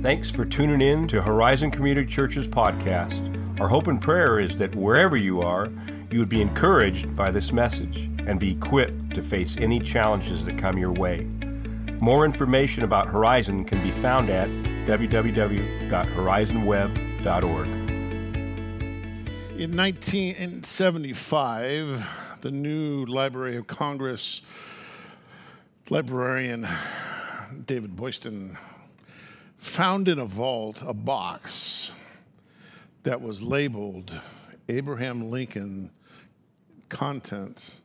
Thanks for tuning in to Horizon Community Church's podcast. Our hope and prayer is that wherever you are, you would be encouraged by this message and be equipped to face any challenges that come your way. More information about Horizon can be found at www.horizonweb.org. In 1975, the new Library of Congress librarian David Boorstin found in a vault a box that was labeled Abraham Lincoln contents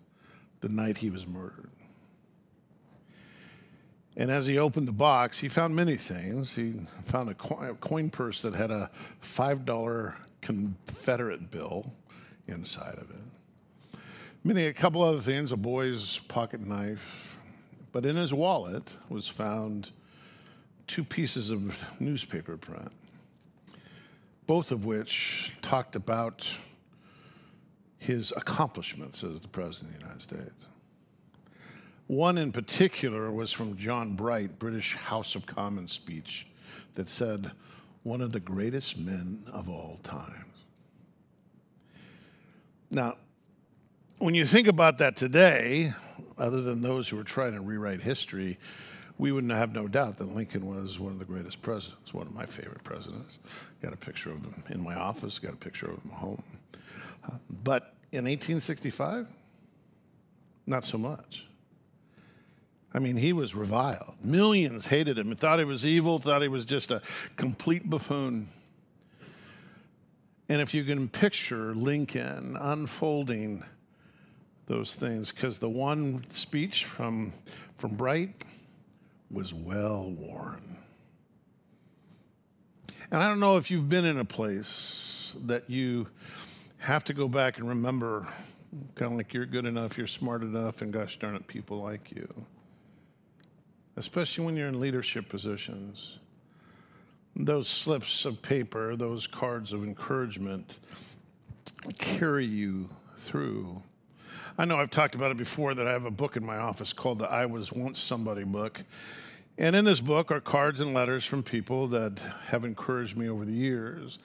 the night he was murdered. And as he opened the box, he found many things. He found a coin purse that had a $5 Confederate bill inside of it. Many, a couple other things, a boy's pocket knife. But in his wallet was found two pieces of newspaper print, both of which talked about his accomplishments as the President of the United States. One in particular was from John Bright, British House of Commons speech, that said, one of the greatest men of all time. Now, when you think about that today, other than those who are trying to rewrite history, we wouldn't have no doubt that Lincoln was one of the greatest presidents, one of my favorite presidents. Got a picture of him in my office, got a picture of him home. Uh, but in 1865, not so much. I mean, he was reviled. Millions hated him thought he was evil, thought he was just a complete buffoon. And if you can picture Lincoln unfolding those things, because the one speech from, from Bright, was well worn. And I don't know if you've been in a place that you have to go back and remember, kind of like you're good enough, you're smart enough, and gosh darn it, people like you. Especially when you're in leadership positions. Those slips of paper, those cards of encouragement carry you through. I know I've talked about it before that I have a book in my office called the I Was Once Somebody book. And in this book are cards and letters from people that have encouraged me over the years.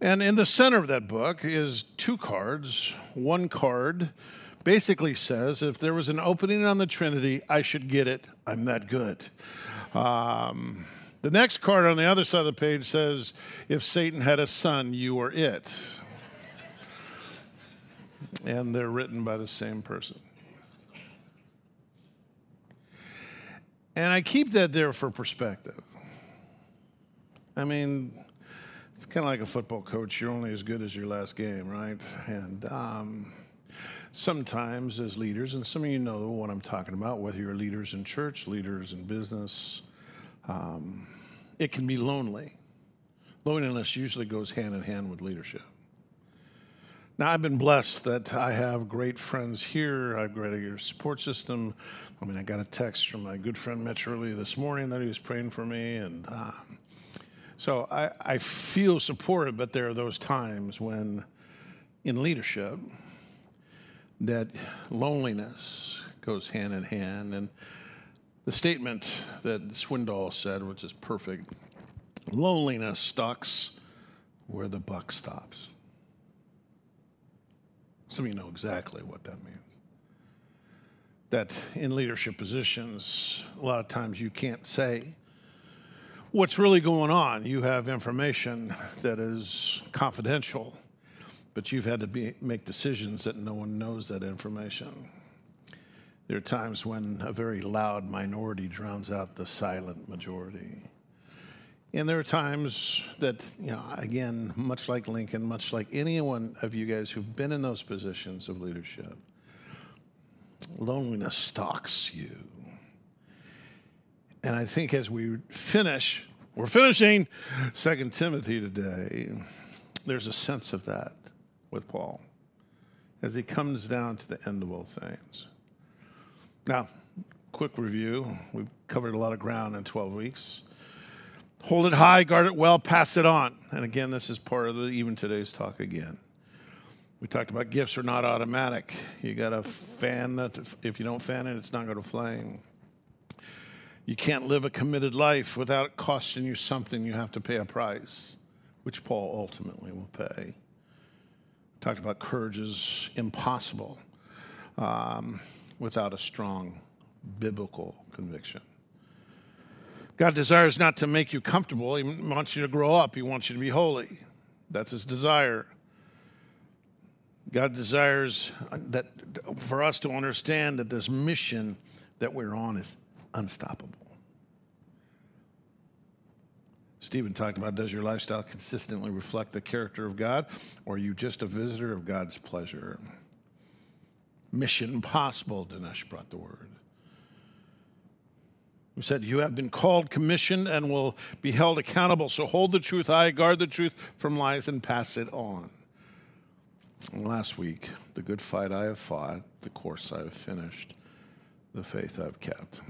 And in the center of that book is two cards. One card basically says if there was an opening on the Trinity, I should get it. I'm that good. Um, the next card on the other side of the page says if Satan had a son, you were it. And they're written by the same person. And I keep that there for perspective. I mean, it's kind of like a football coach. You're only as good as your last game, right? And um, sometimes, as leaders, and some of you know what I'm talking about, whether you're leaders in church, leaders in business, um, it can be lonely. Loneliness usually goes hand in hand with leadership. Now, I've been blessed that I have great friends here. I've got a great support system. I mean, I got a text from my good friend Mitch earlier this morning that he was praying for me. And uh, so I, I feel supported, but there are those times when in leadership that loneliness goes hand in hand. And the statement that Swindoll said, which is perfect loneliness stalks where the buck stops. Some of you know exactly what that means. That in leadership positions, a lot of times you can't say what's really going on. You have information that is confidential, but you've had to be, make decisions that no one knows that information. There are times when a very loud minority drowns out the silent majority. And there are times that, you know, again, much like Lincoln, much like any one of you guys who've been in those positions of leadership, loneliness stalks you. And I think as we finish, we're finishing Second Timothy today, there's a sense of that with Paul as he comes down to the end of all things. Now, quick review. We've covered a lot of ground in 12 weeks. Hold it high, guard it well, pass it on. And again, this is part of the, even today's talk again. We talked about gifts are not automatic. You got to fan that. If you don't fan it, it's not going to flame. You can't live a committed life without it costing you something. You have to pay a price, which Paul ultimately will pay. Talked about courage is impossible um, without a strong biblical conviction. God desires not to make you comfortable. He wants you to grow up. He wants you to be holy. That's his desire. God desires uh, that for us to understand that this mission that we're on is unstoppable. Stephen talked about does your lifestyle consistently reflect the character of God, or are you just a visitor of God's pleasure? Mission possible, Dinesh brought the word. We said, You have been called, commissioned, and will be held accountable. So hold the truth high, guard the truth from lies, and pass it on. And last week, the good fight I have fought, the course I have finished, the faith I've kept.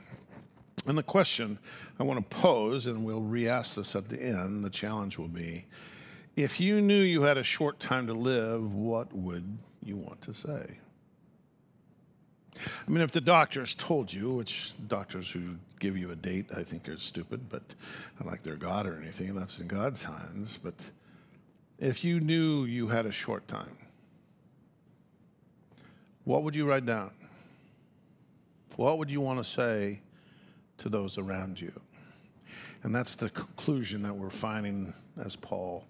And the question I want to pose, and we'll re ask this at the end, the challenge will be if you knew you had a short time to live, what would you want to say? I mean, if the doctors told you, which doctors who give you a date I think are stupid, but like they're God or anything, that's in God's hands. But if you knew you had a short time, what would you write down? What would you want to say to those around you? And that's the conclusion that we're finding as Paul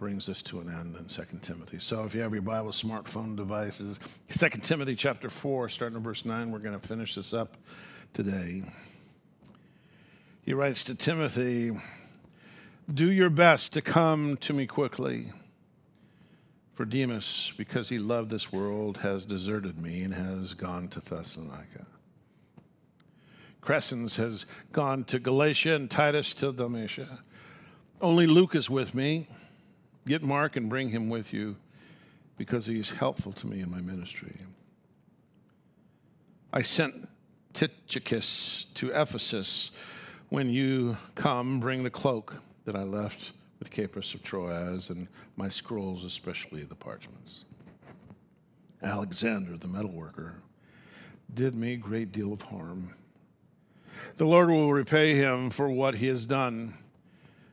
brings us to an end in 2 Timothy. So if you have your Bible smartphone devices, 2 Timothy chapter 4, starting in verse 9, we're going to finish this up today. He writes to Timothy, Do your best to come to me quickly. For Demas, because he loved this world, has deserted me and has gone to Thessalonica. Crescens has gone to Galatia and Titus to Dalmatia. Only Luke is with me. Get Mark and bring him with you because he's helpful to me in my ministry. I sent Tychicus to Ephesus. When you come, bring the cloak that I left with Carpus of Troas and my scrolls, especially the parchments. Alexander, the metalworker, did me a great deal of harm. The Lord will repay him for what he has done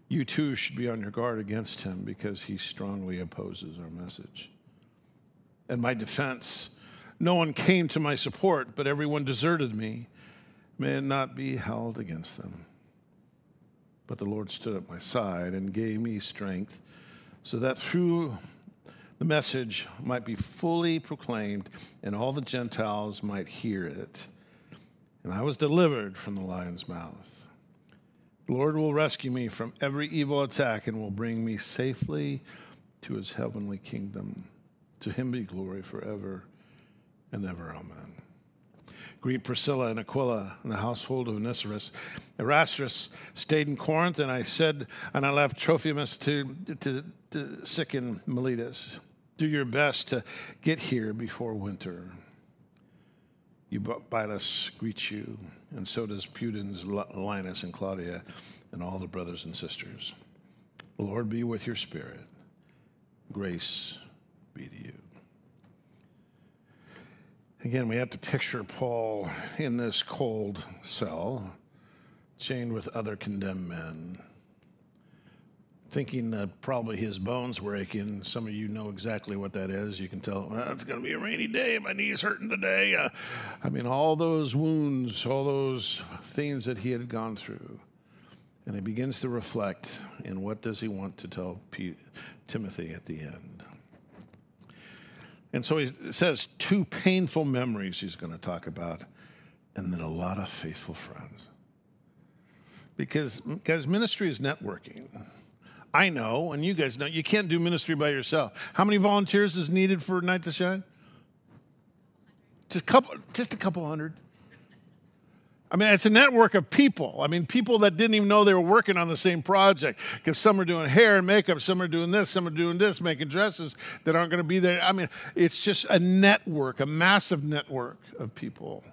you too should be on your guard against him because he strongly opposes our message. And my defense no one came to my support, but everyone deserted me. May it not be held against them. But the Lord stood at my side and gave me strength so that through the message might be fully proclaimed and all the Gentiles might hear it. And I was delivered from the lion's mouth. The Lord will rescue me from every evil attack and will bring me safely to his heavenly kingdom. To him be glory forever and ever. Amen. Greet Priscilla and Aquila and the household of Onesimus. Erastus stayed in Corinth, and I said, and I left Trophimus to, to, to sick in Miletus. Do your best to get here before winter. Eubulus greets you, and so does Pudens, Linus, and Claudia, and all the brothers and sisters. The Lord be with your spirit. Grace be to you. Again, we have to picture Paul in this cold cell, chained with other condemned men thinking that probably his bones were aching. Some of you know exactly what that is. You can tell, well, it's going to be a rainy day. My knee's hurting today. Uh, I mean, all those wounds, all those things that he had gone through. And he begins to reflect in what does he want to tell P- Timothy at the end. And so he says two painful memories he's going to talk about, and then a lot of faithful friends. Because, guys, ministry is networking. I know, and you guys know, you can't do ministry by yourself. How many volunteers is needed for Night to Shine? Just a couple, just a couple hundred. I mean, it's a network of people. I mean, people that didn't even know they were working on the same project because some are doing hair and makeup, some are doing this, some are doing this, making dresses that aren't going to be there. I mean, it's just a network, a massive network of people.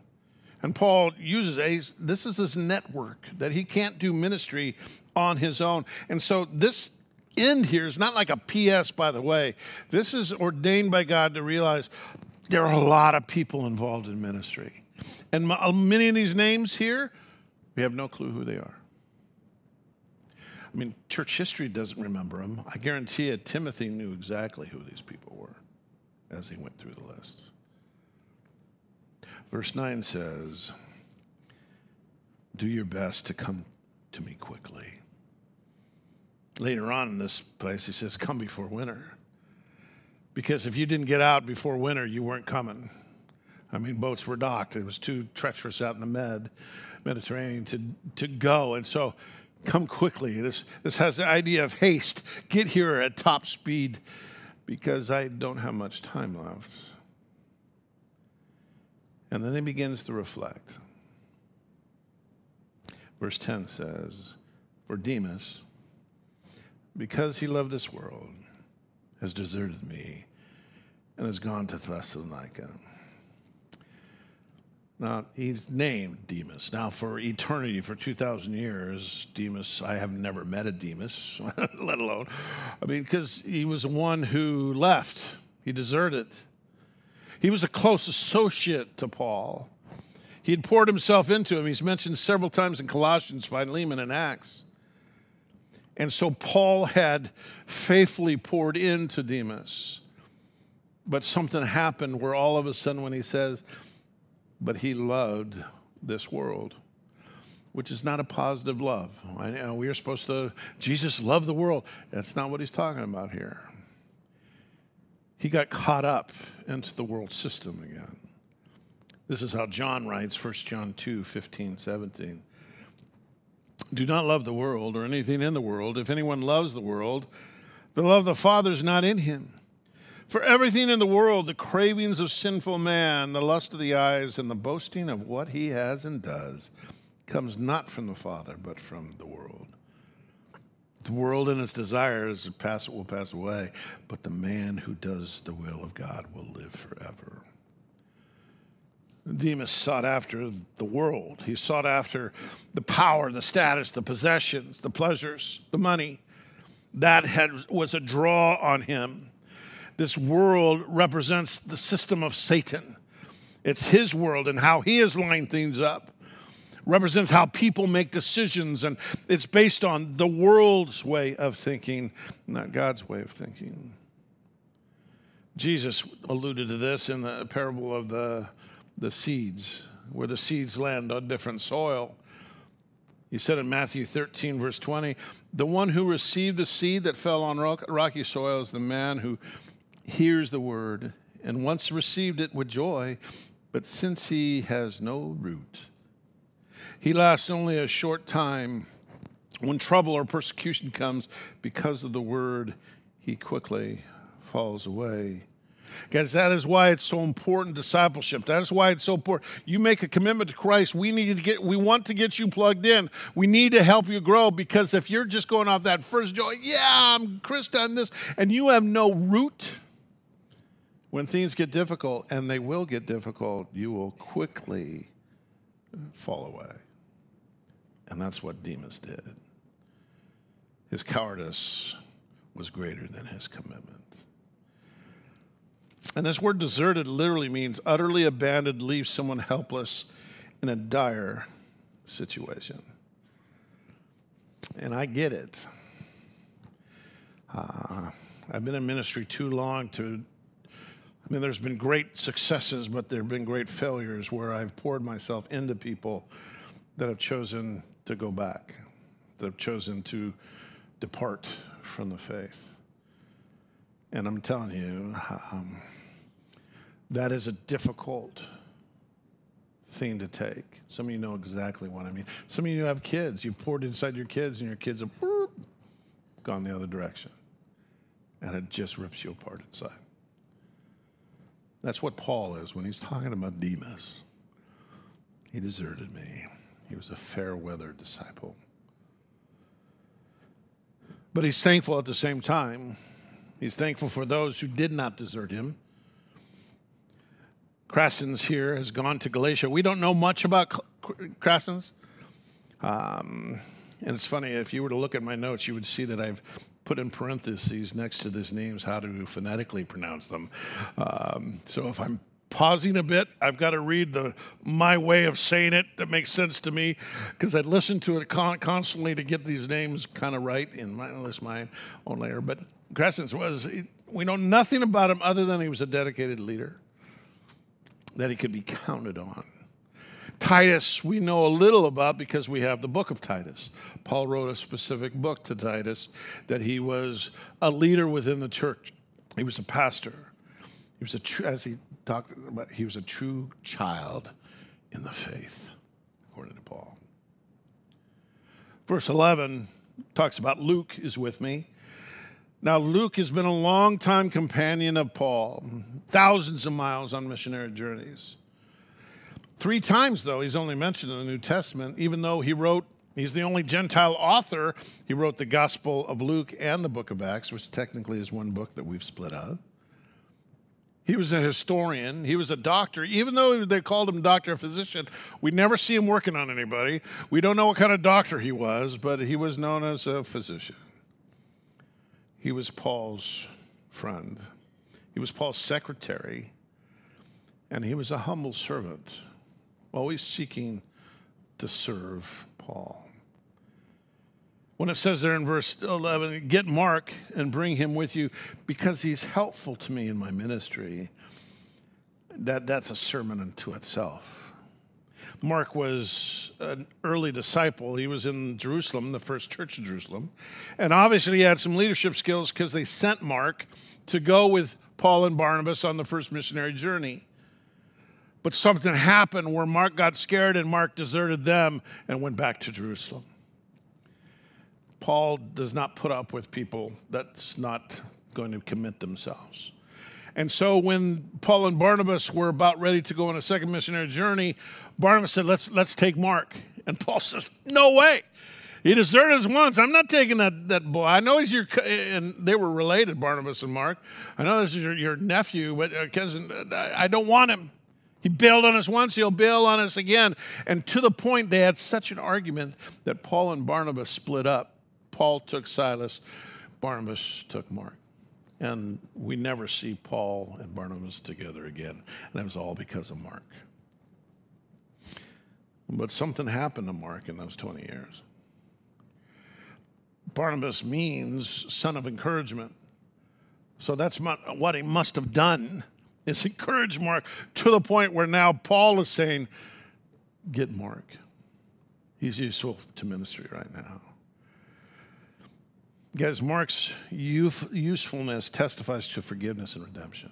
And Paul uses a, this is his network that he can't do ministry on his own. And so this end here is not like a PS, by the way. This is ordained by God to realize there are a lot of people involved in ministry. And uh, many of these names here We have no clue who they are. I mean, church history doesn't remember them. I guarantee you, Timothy knew exactly who these people were as he went through the list. Verse 9 says, Do your best to come to me quickly. Later on in this place, he says, Come before winter. Because if you didn't get out before winter, you weren't coming. I mean, boats were docked. It was too treacherous out in the Med, Mediterranean to, to go. And so, come quickly. This, this has the idea of haste. Get here at top speed because I don't have much time left. And then he begins to reflect. Verse 10 says, For Demas, because he loved this world, has deserted me and has gone to Thessalonica. Now, he's named Demas. Now, for eternity, for 2,000 years, Demas, I have never met a Demas, let alone, I mean, because he was the one who left, he deserted. He was a close associate to Paul. He had poured himself into him. He's mentioned several times in Colossians, Philemon, and Acts. And so Paul had faithfully poured into Demas. But something happened where all of a sudden, when he says, but he loved this world, which is not a positive love. I know we are supposed to, Jesus loved the world. That's not what he's talking about here. He got caught up into the world system again. This is how John writes, 1 John 2 15, 17. Do not love the world or anything in the world. If anyone loves the world, the love of the Father is not in him. For everything in the world, the cravings of sinful man, the lust of the eyes, and the boasting of what he has and does, comes not from the Father, but from the world. The world and its desires pass, will pass away, but the man who does the will of God will live forever. Demas sought after the world. He sought after the power, the status, the possessions, the pleasures, the money. That had, was a draw on him. This world represents the system of Satan. It's his world and how he has lined things up. Represents how people make decisions, and it's based on the world's way of thinking, not God's way of thinking. Jesus alluded to this in the parable of the the seeds, where the seeds land on different soil. He said in Matthew 13, verse 20, the one who received the seed that fell on rocky soil is the man who hears the word and once received it with joy, but since he has no root, he lasts only a short time. When trouble or persecution comes because of the word, he quickly falls away. Guys, that is why it's so important discipleship. That is why it's so important. You make a commitment to Christ. We need to get we want to get you plugged in. We need to help you grow because if you're just going off that first joy, yeah, I'm Chris on this, and you have no root, when things get difficult, and they will get difficult, you will quickly fall away. And that's what Demas did. His cowardice was greater than his commitment. And this word deserted literally means utterly abandoned, leave someone helpless in a dire situation. And I get it. Uh, I've been in ministry too long to. I mean, there's been great successes, but there have been great failures where I've poured myself into people that have chosen to go back, that have chosen to depart from the faith. And I'm telling you, um, that is a difficult thing to take. Some of you know exactly what I mean. Some of you have kids. You've poured inside your kids, and your kids have gone the other direction. And it just rips you apart inside. That's what Paul is when he's talking about Demas. He deserted me. He was a fair weather disciple. But he's thankful at the same time. He's thankful for those who did not desert him. Crescens here has gone to Galatia. We don't know much about Crescens. Um, and it's funny, if you were to look at my notes, you would see that I've put in parentheses next to these names how to phonetically pronounce them. Um, so if I'm pausing a bit. I've got to read the my way of saying it that makes sense to me because I'd listen to it con- constantly to get these names kind of right in my, least my own layer. But Crescens was, we know nothing about him other than he was a dedicated leader, that he could be counted on. Titus, we know a little about because we have the book of Titus. Paul wrote a specific book to Titus that he was a leader within the church. He was a pastor. He was a true, as he talked about, he was a true child in the faith, according to Paul. Verse 11 talks about Luke is with me. Now, Luke has been a long time companion of Paul, thousands of miles on missionary journeys. Three times, though, he's only mentioned in the New Testament, even though he wrote, he's the only Gentile author. He wrote the Gospel of Luke and the book of Acts, which technically is one book that we've split out. He was a historian. He was a doctor. Even though they called him doctor physician, we never see him working on anybody. We don't know what kind of doctor he was, but he was known as a physician. He was Paul's friend. He was Paul's secretary, and he was a humble servant always seeking to serve Paul. When it says there in verse 11, get Mark and bring him with you because he's helpful to me in my ministry, that, that's a sermon unto itself. Mark was an early disciple. He was in Jerusalem, the first church of Jerusalem. And obviously, he had some leadership skills because they sent Mark to go with Paul and Barnabas on the first missionary journey. But something happened where Mark got scared and Mark deserted them and went back to Jerusalem. Paul does not put up with people that's not going to commit themselves. And so when Paul and Barnabas were about ready to go on a second missionary journey, Barnabas said, Let's, let's take Mark. And Paul says, No way. He deserted us once. I'm not taking that, that boy. I know he's your, and they were related, Barnabas and Mark. I know this is your, your nephew, but uh, cousin, I don't want him. He bailed on us once, he'll bail on us again. And to the point, they had such an argument that Paul and Barnabas split up. Paul took Silas, Barnabas took Mark. And we never see Paul and Barnabas together again. And that was all because of Mark. But something happened to Mark in those 20 years. Barnabas means son of encouragement. So that's what he must have done is encourage Mark to the point where now Paul is saying, Get Mark. He's useful to ministry right now. Guys, Mark's usefulness testifies to forgiveness and redemption.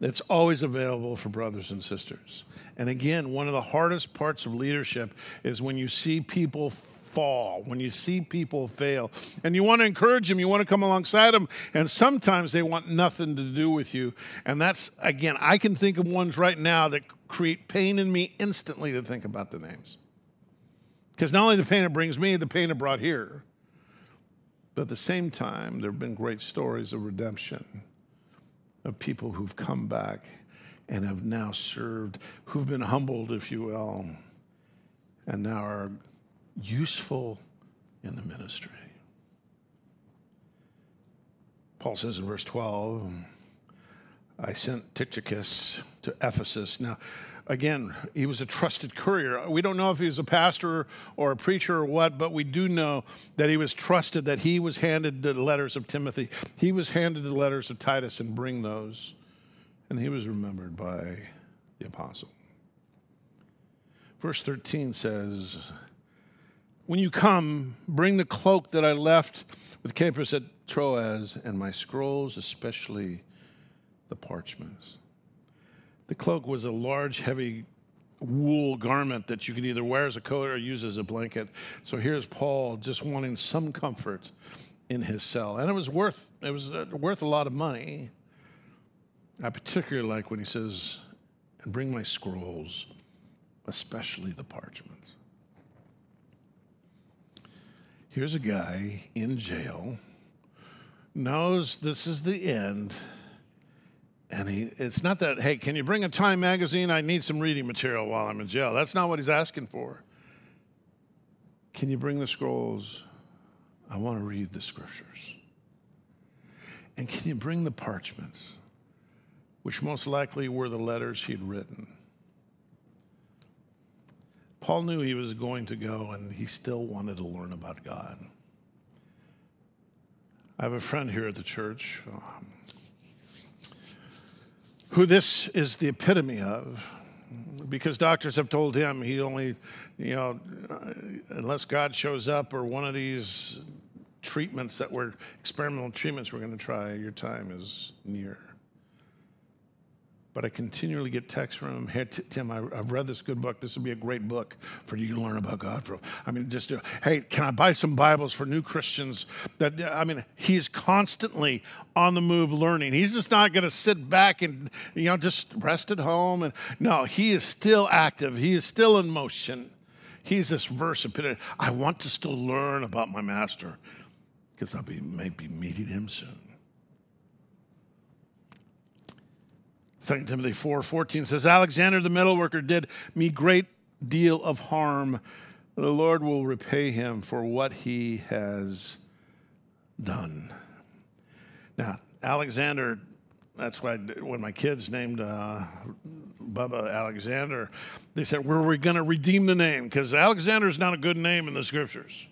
It's always available for brothers and sisters. And again, one of the hardest parts of leadership is when you see people fall, when you see people fail. And you want to encourage them, you want to come alongside them, and sometimes they want nothing to do with you. And that's, again, I can think of ones right now that create pain in me instantly to think about the names. Because not only the pain it brings me, the pain it brought here. But at the same time, there have been great stories of redemption, of people who've come back and have now served, who've been humbled, if you will, and now are useful in the ministry. Paul says in verse 12, I sent Tychicus to Ephesus. Now, again, he was a trusted courier. We don't know if he was a pastor or a preacher or what, but we do know that he was trusted, that he was handed the letters of Timothy. He was handed the letters of Titus and bring those. And he was remembered by the apostle. Verse 13 says, when you come, bring the cloak that I left with Carpus at Troas and my scrolls, especially the parchments. The cloak was a large, heavy wool garment that you could either wear as a coat or use as a blanket. So here's Paul just wanting some comfort in his cell, and it was worth it was uh, worth a lot of money. I particularly like when he says, "And bring my scrolls, especially the parchments." Here's a guy in jail, knows this is the end, and he, it's not that, hey, can you bring a Time magazine? I need some reading material while I'm in jail. That's not what he's asking for. Can you bring the scrolls? I want to read the scriptures. And can you bring the parchments? which most likely were the letters he'd written. Paul knew he was going to go, and he still wanted to learn about God. I have a friend here at the church um, who this is the epitome of because doctors have told him he only, you know, unless God shows up or one of these treatments that were experimental treatments we're going to try, your time is near. But I continually get texts from him. Hey, Tim, I, have read this good book. This would be a great book for you to learn about God from. I mean, just, uh, hey, can I buy some Bibles for new Christians? That I mean, he's constantly on the move learning. He's just not going to sit back and, you know, just rest at home. And no, he is still active. He is still in motion. He's this verse I want to still learn about my master because I'll be maybe meeting him soon. 2 Timothy 4 14 says, Alexander the metalworker did me great deal of harm. The Lord will repay him for what he has done. Now, Alexander, that's why when my kids named uh, Bubba Alexander, they said, Were we going to redeem the name? Because Alexander is not a good name in the scriptures.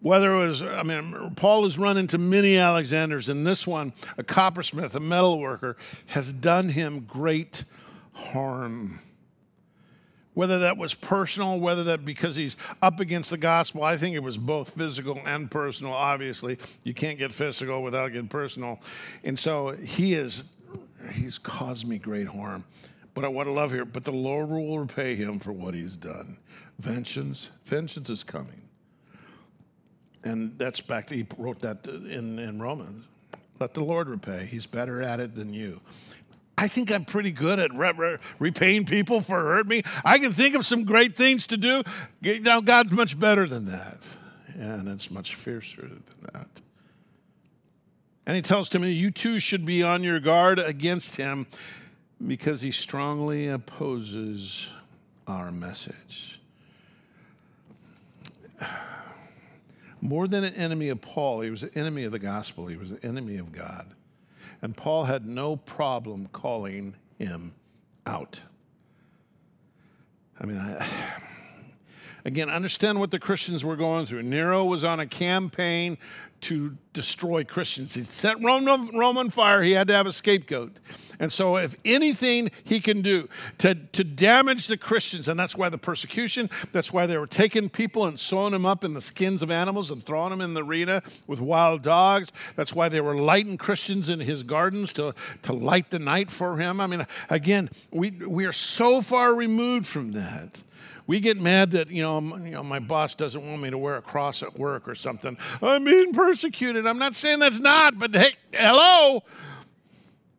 Whether it was, I mean, Paul has run into many Alexanders, and this one, a coppersmith, a metal worker, has done him great harm. Whether that was personal, whether that because he's up against the gospel, I think it was both physical and personal, obviously. You can't get physical without getting personal. And so he is, he's caused me great harm. But I love here, but the Lord will repay him for what he's done. Vengeance, vengeance is coming. And that's back, to, he wrote that in, in Romans. Let the Lord repay. He's better at it than you. I think I'm pretty good at re- re- repaying people for hurt me. I can think of some great things to do. Now, God's much better than that. And it's much fiercer than that. And he tells Timothy, You too should be on your guard against him because he strongly opposes our message more than an enemy of Paul, he was an enemy of the gospel, he was an enemy of God. And Paul had no problem calling him out. I mean, I, again, understand what the Christians were going through. Nero was on a campaign to destroy Christians. He set Rome, Rome on fire. He had to have a scapegoat. And so, if anything he can do to, to damage the Christians, and that's why the persecution, that's why they were taking people and sewing them up in the skins of animals and throwing them in the arena with wild dogs. That's why they were lighting Christians in his gardens to, to light the night for him. I mean, again, we, we are so far removed from that. We get mad that, you know, you know, my boss doesn't want me to wear a cross at work or something. I'm being persecuted. I'm not saying that's not, but hey, hello.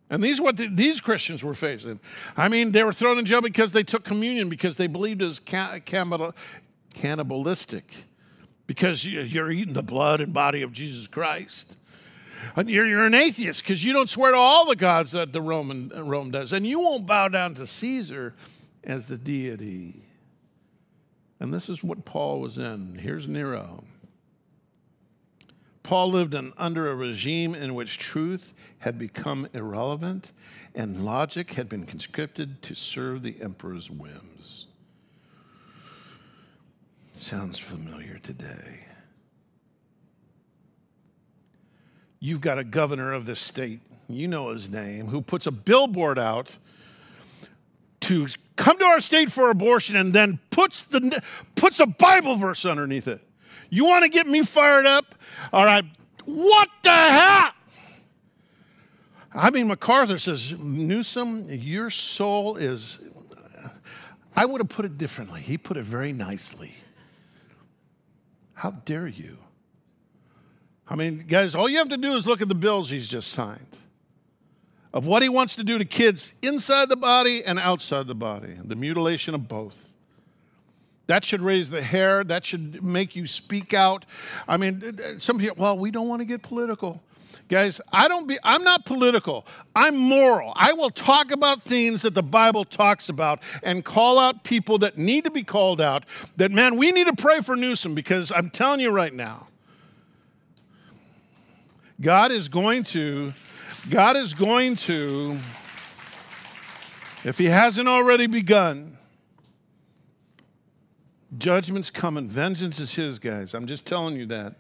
And these what the, these Christians were facing. I mean, they were thrown in jail because they took communion because they believed it was cannibalistic, because you're eating the blood and body of Jesus Christ. And you're, you're an atheist because you don't swear to all the gods that the Roman Rome does, and you won't bow down to Caesar as the deity. And this is what Paul was in. Here's Nero. Paul lived in, under a regime in which truth had become irrelevant and logic had been conscripted to serve the emperor's whims. Sounds familiar today. You've got a governor of this state, you know his name, who puts a billboard out to come to our state for abortion and then puts, the, puts a Bible verse underneath it. You want to get me fired up? All right, what the hell? I mean, MacArthur says, Newsom, your soul is. I would have put it differently. He put it very nicely. How dare you? I mean, guys, all you have to do is look at the bills he's just signed of what he wants to do to kids inside the body and outside the body, the mutilation of both. That should raise the hair. That should make you speak out. I mean, some people, well, we don't want to get political. Guys, I don't be I'm not political. I'm moral. I will talk about things that the Bible talks about and call out people that need to be called out. That man, we need to pray for Newsom because I'm telling you right now, God is going to God is going to If he hasn't already begun, judgment's coming. Vengeance is his, guys. I'm just telling you that.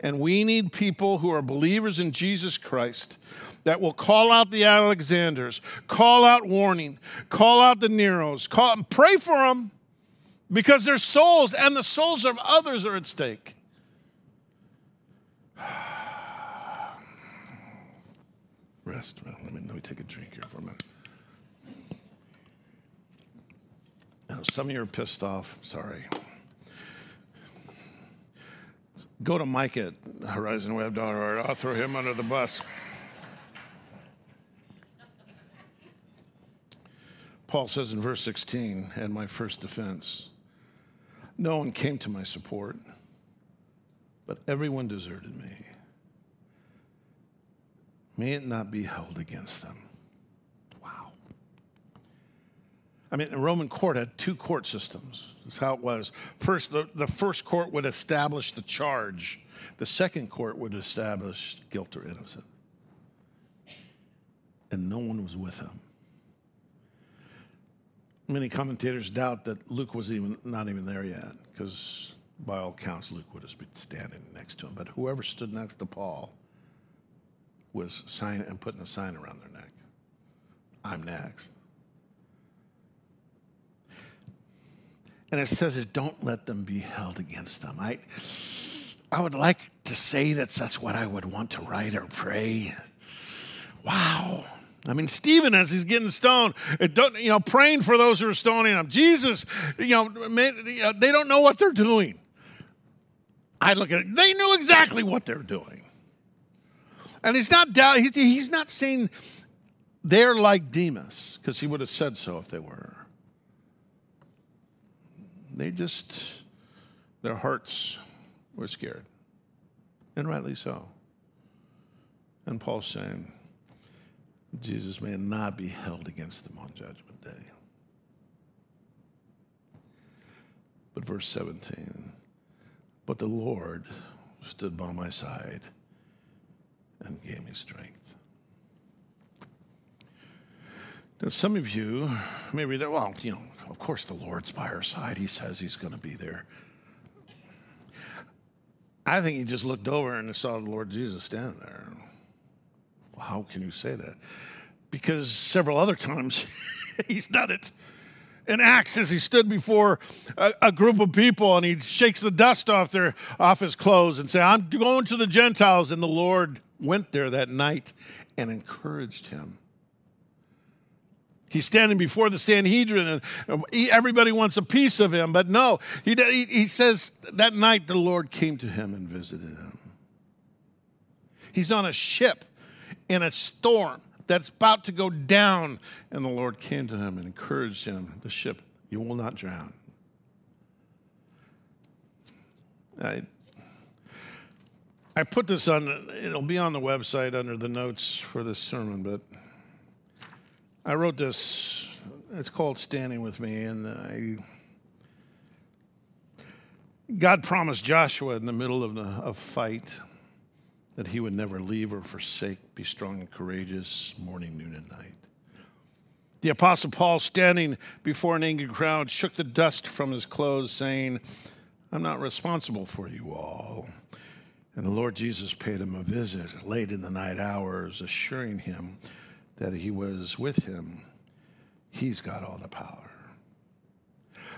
And we need people who are believers in Jesus Christ that will call out the Alexanders, call out warning, call out the Neros, call, pray for them because their souls and the souls of others are at stake. Rest. Let me, let me take a drink here for a minute. Now, some of you are pissed off. Sorry. Go to Mike at horizonweb.org. I'll throw him under the bus. Paul says in verse 16, and my first defense, no one came to my support, but everyone deserted me. May it not be held against them. Wow. I mean, the Roman court had two court systems. That's how it was. First, the, the first court would establish the charge, the second court would establish guilt or innocent. And no one was with him. Many commentators doubt that Luke was even not even there yet, because by all counts, Luke would have been standing next to him. But whoever stood next to Paul was sign and putting a sign around their neck. I'm next. And it says it don't let them be held against them. I, I would like to say that that's what I would want to write or pray. Wow. I mean, Stephen, as he's getting stoned, you know, praying for those who are stoning him. Jesus, you know, they don't know what they're doing. I look at it, they knew exactly what they're doing. And he's not doubt, he's not saying they're like Demas, because he would have said so if they were. They just, their hearts were scared, and rightly so. And Paul's saying, Jesus may not be held against them on Judgment Day. But verse 17, but the Lord stood by my side and gave me strength. Now, some of you may read that, well, you know, of course the Lord's by our side. He says he's going to be there. I think he just looked over and saw the Lord Jesus standing there. Well, how can you say that? Because several other times he's done it. In Acts, as he stood before a, a, group of people and he shakes the dust off their off his clothes and say, "I'm going to the Gentiles," and the Lord went there that night and encouraged him. He's standing before the Sanhedrin and everybody wants a piece of him, but no, he, he says that night the Lord came to him and visited him. He's on a ship in a storm that's about to go down, and the Lord came to him and encouraged him the ship, you will not drown. I, I put this on, it'll be on the website under the notes for this sermon, but I wrote this. It's called Standing with Me, and I. God promised Joshua in the middle of a fight that he would never leave or forsake, be strong and courageous, morning, noon, and night. The Apostle Paul, standing before an angry crowd, shook the dust from his clothes, saying, I'm not responsible for you all. And the Lord Jesus paid him a visit late in the night hours, assuring him that he was with him, he's got all the power.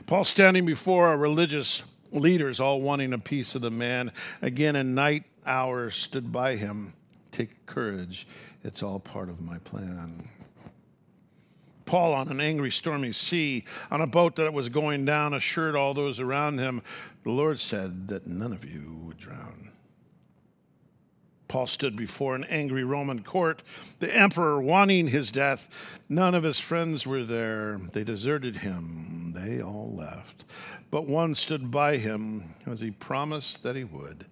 Paul standing before our religious leaders, all wanting a piece of the man, again in night hours stood by him. Take courage, it's all part of my plan. Paul on an angry, stormy sea, on a boat that was going down, assured all those around him, the Lord said that none of you would drown. Paul stood before an angry Roman court, the emperor wanting his death. None of his friends were there. They deserted him. They all left. But one stood by him as he promised that he would,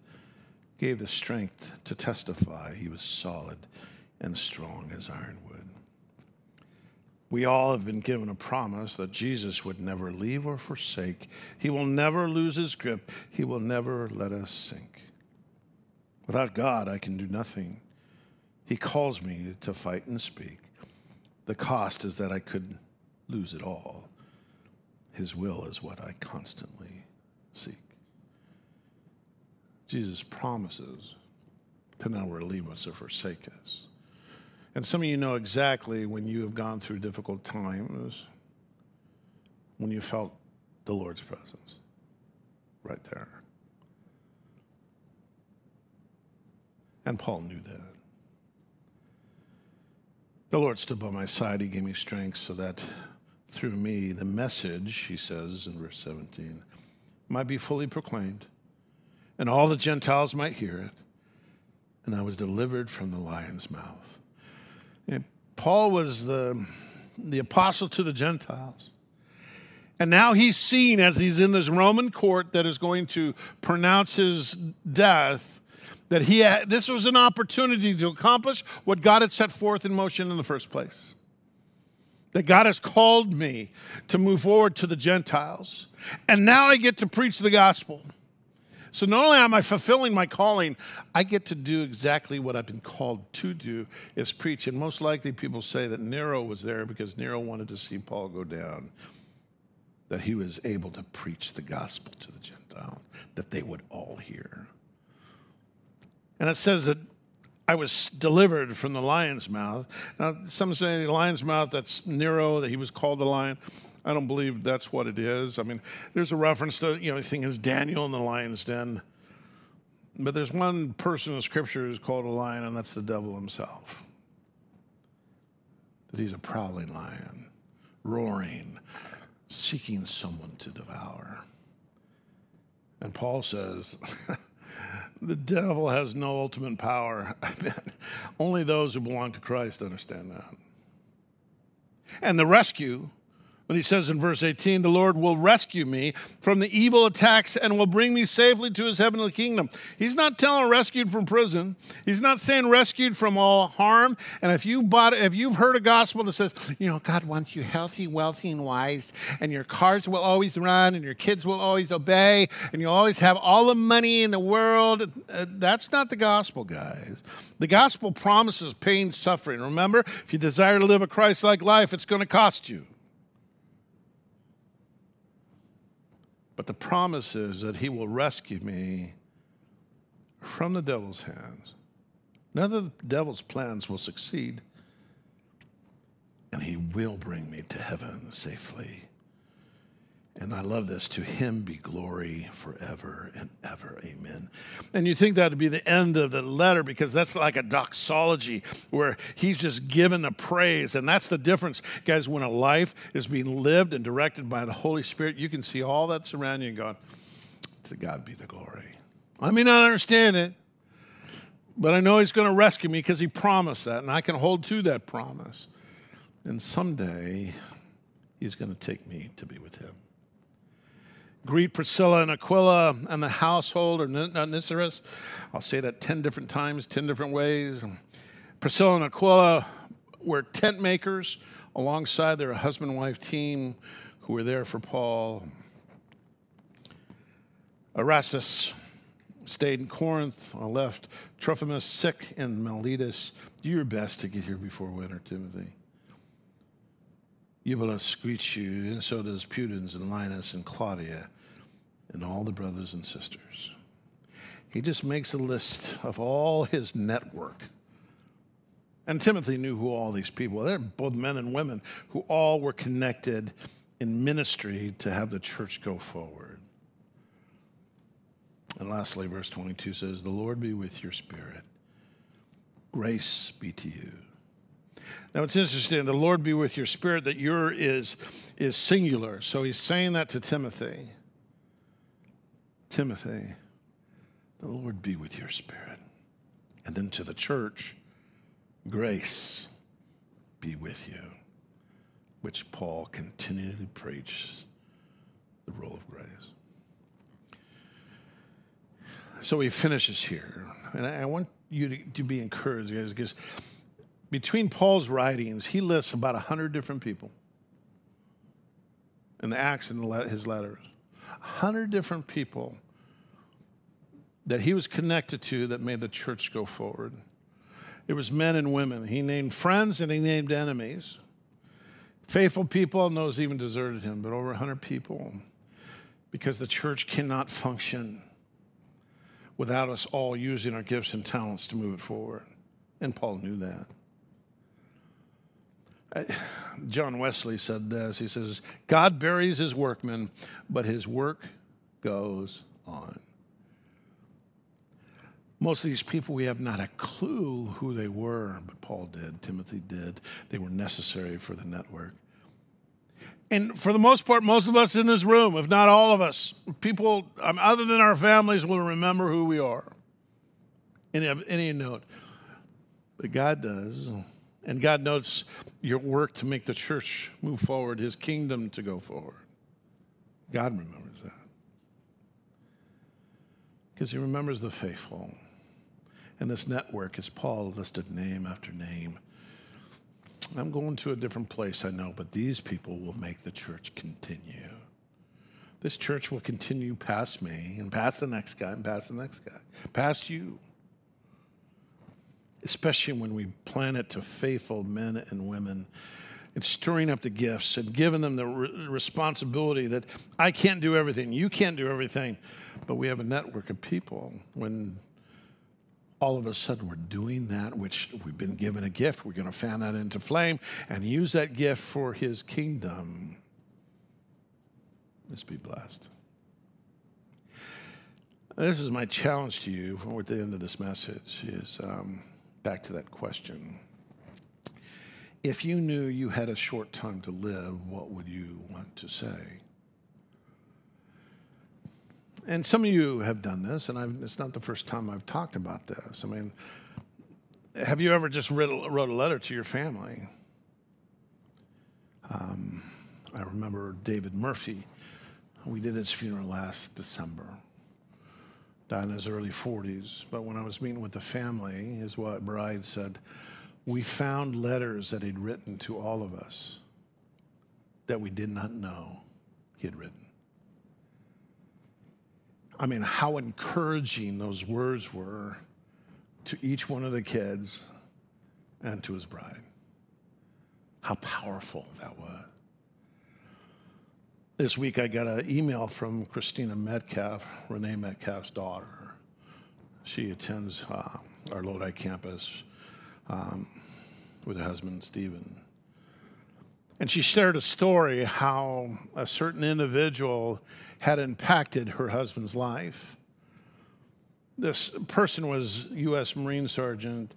gave the strength to testify he was solid and strong as ironwood. We all have been given a promise that Jesus would never leave or forsake. He will never lose his grip. He will never let us sink. Without God, I can do nothing. He calls me to fight and speak. The cost is that I could lose it all. His will is what I constantly seek. Jesus promises to never leave us or forsake us. And some of you know exactly when you have gone through difficult times, when you felt the Lord's presence right there. And Paul knew that. The Lord stood by my side. He gave me strength so that through me the message, he says in verse 17, might be fully proclaimed, and all the Gentiles might hear it. And I was delivered from the lion's mouth. And Paul was the, the apostle to the Gentiles. And now he's seen as he's in this Roman court that is going to pronounce his death that he had, this was an opportunity to accomplish what God had set forth in motion in the first place. That God has called me to move forward to the Gentiles. And now I get to preach the gospel. So not only am I fulfilling my calling, I get to do exactly what I've been called to do is preach. And most likely people say that Nero was there because Nero wanted to see Paul go down, that he was able to preach the gospel to the Gentiles, that they would all hear. And it says that I was delivered from the lion's mouth. Now, some say the lion's mouth, that's Nero, that he was called the lion. I don't believe that's what it is. I mean, there's a reference to, you know, the thing is Daniel in the lion's den. But there's one person in Scripture who's called a lion, and that's the devil himself. That he's a prowling lion, roaring, seeking someone to devour. And Paul says, The devil has no ultimate power. Only those who belong to Christ understand that. And the rescue when he says in verse 18, the Lord will rescue me from the evil attacks and will bring me safely to his heavenly kingdom. He's not telling rescued from prison. He's not saying rescued from all harm. And if you bought if you've heard a gospel that says, you know, God wants you healthy, wealthy, and wise, and your cars will always run, and your kids will always obey, and you'll always have all the money in the world, uh, that's not the gospel, guys. The gospel promises pain, suffering. Remember, if you desire to live a Christ like life, it's going to cost you. But the promise is that he will rescue me from the devil's hands. None of the devil's plans will succeed, and he will bring me to heaven safely. And I love this to him be glory forever and ever. Amen. And you think that would be the end of the letter because that's like a doxology where he's just given the praise. And that's the difference, guys. When a life is being lived and directed by the Holy Spirit, you can see all that's around you and go, to God be the glory. I may not understand it, but I know he's going to rescue me because he promised that, and I can hold to that promise. And someday he's going to take me to be with him. Greet Priscilla and Aquila and the household of Onesimus. Uh, I'll say that 10 different times, 10 different ways. Priscilla and Aquila were tent makers alongside their husband and wife team who were there for Paul. Erastus stayed in Corinth. I left Trophimus sick in Miletus. Do your best to get here before winter, Timothy. Eubulus greets you, and so does Pudens and Linus and Claudia and all the brothers and sisters. He just makes a list of all his network. And Timothy knew who all these people were. They're both men and women who all were connected in ministry to have the church go forward. And lastly, verse 22 says, The Lord be with your spirit. Grace be to you. Now it's interesting, the Lord be with your spirit, that your is, is singular. So he's saying that to Timothy. Timothy, the Lord be with your spirit. And then to the church, grace be with you, which Paul continually preached the role of grace. So he finishes here. And I want you to, to be encouraged, guys, because between Paul's writings, he lists about 100 different people in the Acts and his letters. 100 different people that he was connected to that made the church go forward. It was men and women. He named friends and he named enemies. faithful people, and those even deserted him, but over 100 people because the church cannot function without us all using our gifts and talents to move it forward. And Paul knew that. John Wesley said this He says, God buries his workmen, but his work goes on. Most of these people, we have not a clue who they were, but Paul did, Timothy did. They were necessary for the network. And for the most part, most of us in this room, if not all of us, people um, other than our families will remember who we are. Any, any note. But God does. And God notes your work to make the church move forward, his kingdom to go forward. God remembers that. Because he remembers the faithful. And this network, as Paul listed name after name, I'm going to a different place, I know, but these people will make the church continue. This church will continue past me and past the next guy and past the next guy, past you. Especially when we plan it to faithful men and women and stirring up the gifts and giving them the re- responsibility that I can't do everything, you can't do everything, but we have a network of people. When all of a sudden we're doing that which we've been given a gift. We're going to fan that into flame and use that gift for his kingdom. Let's be blessed. This is my challenge to you at the end of this message is um, back to that question. If you knew you had a short time to live, what would you want to say? And some of you have done this, and I've, it's not the first time I've talked about this. I mean, have you ever just wrote, wrote a letter to your family? Um, I remember David Murphy. We did his funeral last December. Died in his early 40s. But when I was meeting with the family, his bride said, We found letters that he'd written to all of us that we did not know he had written. I mean, how encouraging those words were to each one of the kids and to his bride. How powerful that was. This week I got an email from Christina Metcalf, Renee Metcalf's daughter. She attends uh, our Lodi campus um, with her husband, Stephen. And she shared a story how a certain individual had impacted her husband's life. This person was U.S. Marine Sergeant,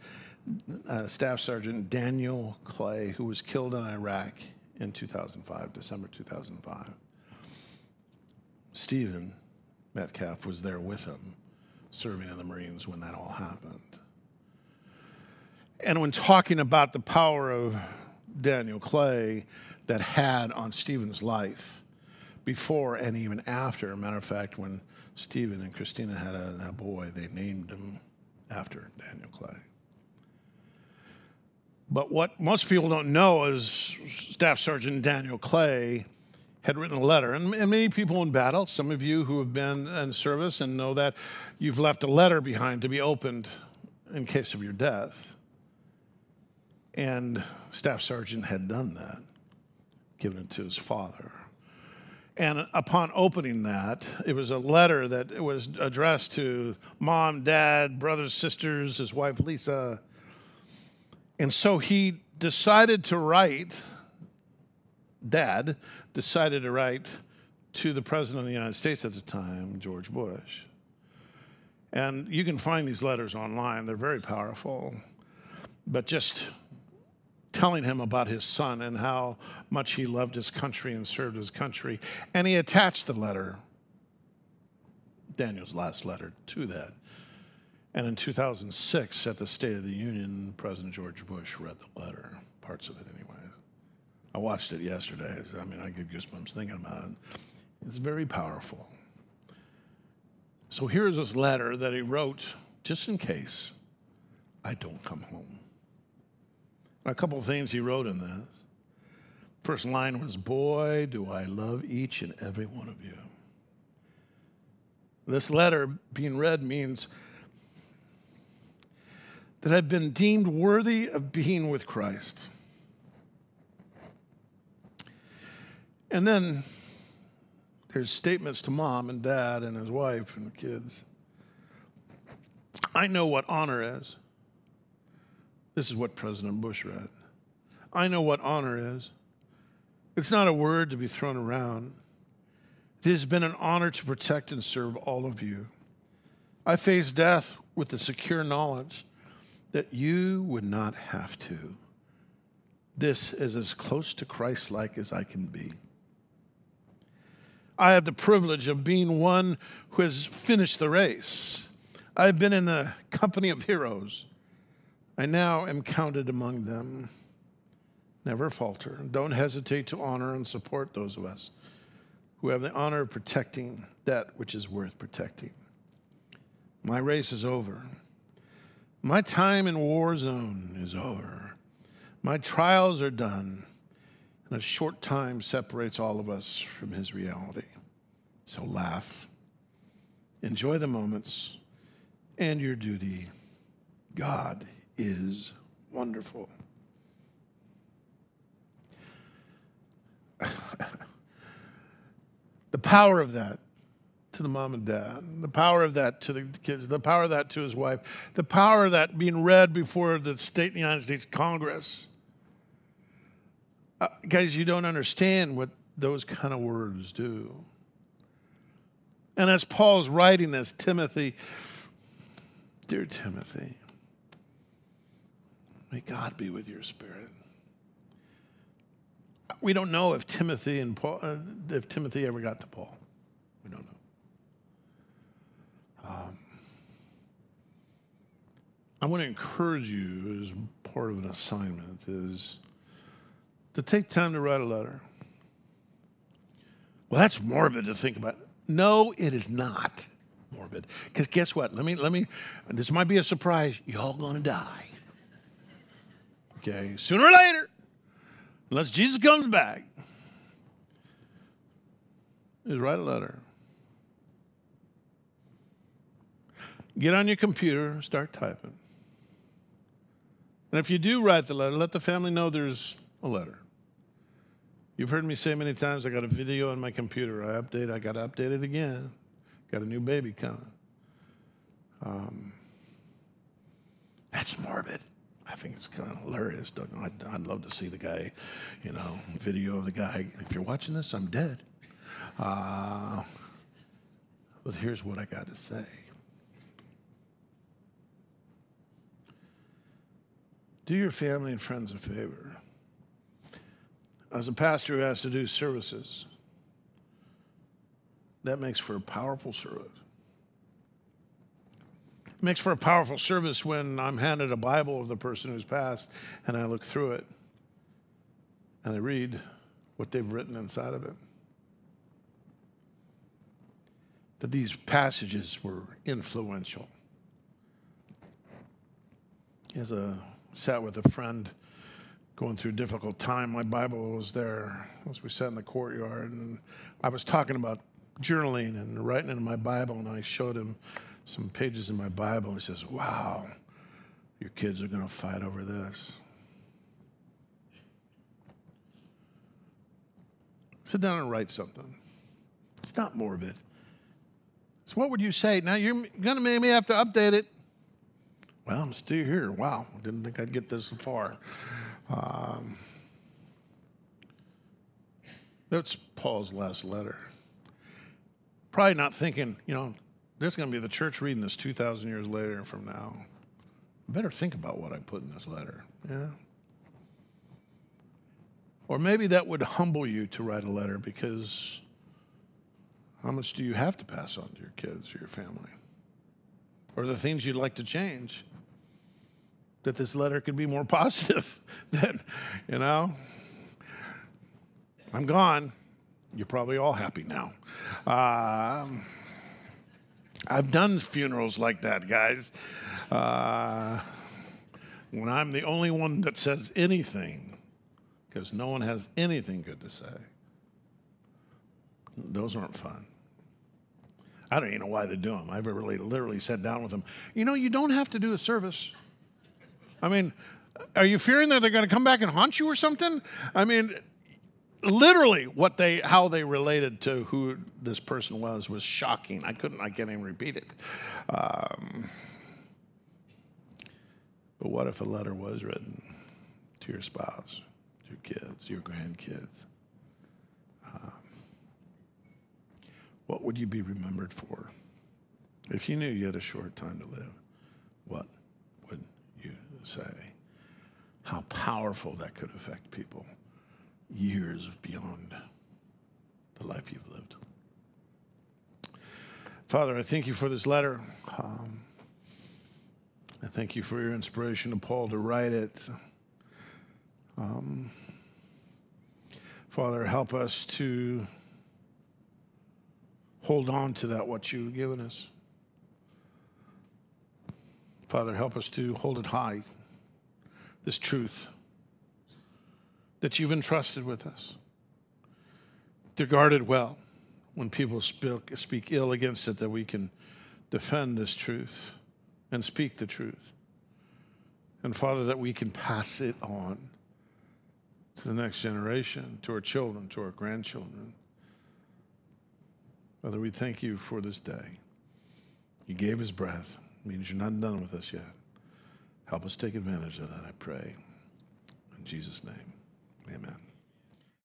uh, Staff Sergeant Daniel Clay, who was killed in Iraq in 2005, December 2005. Stephen Metcalf was there with him, serving in the Marines when that all happened. And when talking about the power of Daniel Clay that had on Stephen's life before and even after. matter of fact, when Stephen and Christina had a, a boy, they named him after Daniel Clay. But what most people don't know is Staff Sergeant Daniel Clay had written a letter. And, many people in battle, some of you who have been in service and know that, you've left a letter behind to be opened in case of your death. And Staff Sergeant had done that, given it to his father. And upon opening that, it was a letter that was addressed to mom, dad, brothers, sisters, his wife Lisa. And so he decided to write, dad decided to write to the president of the United States at the time, George Bush. And you can find these letters online, they're very powerful. But just telling him about his son and how much he loved his country and served his country. And he attached the letter, Daniel's last letter, to that. And in 2006, at the State of the Union, President George Bush read the letter, parts of it, anyways. I watched it yesterday. I mean, I get goosebumps thinking about it. It's very powerful. So here's this letter that he wrote just in case I don't come home. A couple of things he wrote in this. First line was, Boy, do I love each and every one of you. This letter being read means that I've been deemed worthy of being with Christ. And then there's statements to mom and dad and his wife and the kids. I know what honor is. This is what President Bush read. I know what honor is. It's not a word to be thrown around. It has been an honor to protect and serve all of you. I face death with the secure knowledge that you would not have to. This is as close to Christ like as I can be. I have the privilege of being one who has finished the race. I've been in the company of heroes. I now am counted among them. Never falter. Don't hesitate to honor and support those of us who have the honor of protecting that which is worth protecting. My race is over. My time in war zone is over. My trials are done. A short time separates all of us from his reality. So laugh, enjoy the moments, and your duty. God is wonderful. the power of that to the mom and dad, the power of that to the kids, the power of that to his wife, the power of that being read before the state of the United States Congress. Uh, guys, you don't understand what those kind of words do. And as Paul's writing this, Timothy, dear Timothy, may God be with your spirit. We don't know if Timothy and Paul, uh, if Timothy ever got to Paul. We don't know. Um, I want to encourage you as part of an assignment is to take time to write a letter. Well, that's morbid to think about. No, it is not morbid. Because guess what? Let me, let me, this might be a surprise. Y'all gonna die. Okay, sooner or later, unless Jesus comes back, is write a letter. Get on your computer, start typing. And if you do write the letter, let the family know there's a letter. You've heard me say many times, I got a video on my computer. I update, I got to update it again. Got a new baby coming. Um, that's morbid. I think it's kind of hilarious. I'd, I'd, love to see the guy, you know, video of the guy. If you're watching this, I'm dead. Uh, but here's what I got to say. Do your family and friends a favor as a pastor who has to do services, that makes for a powerful service. It makes for a powerful service when I'm handed a Bible of the person who's passed and I look through it and I read what they've written inside of it. That these passages were influential. As a sat with a friend going through a difficult time. My Bible was there as we sat in the courtyard, and I was talking about journaling and writing in my Bible, and I showed him some pages in my Bible, he says, Wow, your kids are going to fight over this. Sit down and write something. It's not morbid. So, what would you say? Now, you're going to make me have to update it. Well, I'm still here. Wow, I didn't think I'd get this far. Um, that's Paul's last letter. Probably not thinking, you know, there's going to be the church reading this 2,000 years later from now. I better think about what I put in this letter. Yeah. Or maybe that would humble you to write a letter because how much do you have to pass on to your kids or your family? Or the things you'd like to change? That this letter could be more positive. than, you know, I'm gone. You're probably all happy now. Uh, I've done funerals like that, guys. Uh, when I'm the only one that says anything, because no one has anything good to say, those aren't fun. I don't even know why they do them. I've really literally sat down with them. You know, you don't have to do a service. I mean, are you fearing that they're going to come back and haunt you or something? I mean, literally what they how they related to who this person was was shocking. I couldn't I can't even repeat it. Um, but what if a letter was written to your spouse, to your kids, your grandkids? Um, what would you be remembered for? If you knew you had a short time to live, what say? How powerful that could affect people years beyond the life you've lived. Father, I thank you for this letter. Um, I thank you for your inspiration of Paul to write it. Um, Father, help us to hold on to that, what you've given us. Father, help us to hold it high, this truth that you've entrusted with us. To guard it well when people speak, speak ill against it, that we can defend this truth and speak the truth. And Father, that we can pass it on to the next generation, to our children, to our grandchildren. Father, we thank you for this day. You gave us breath, it means you're not done with us yet. Help us take advantage of that, I pray. In Jesus' name. Amen.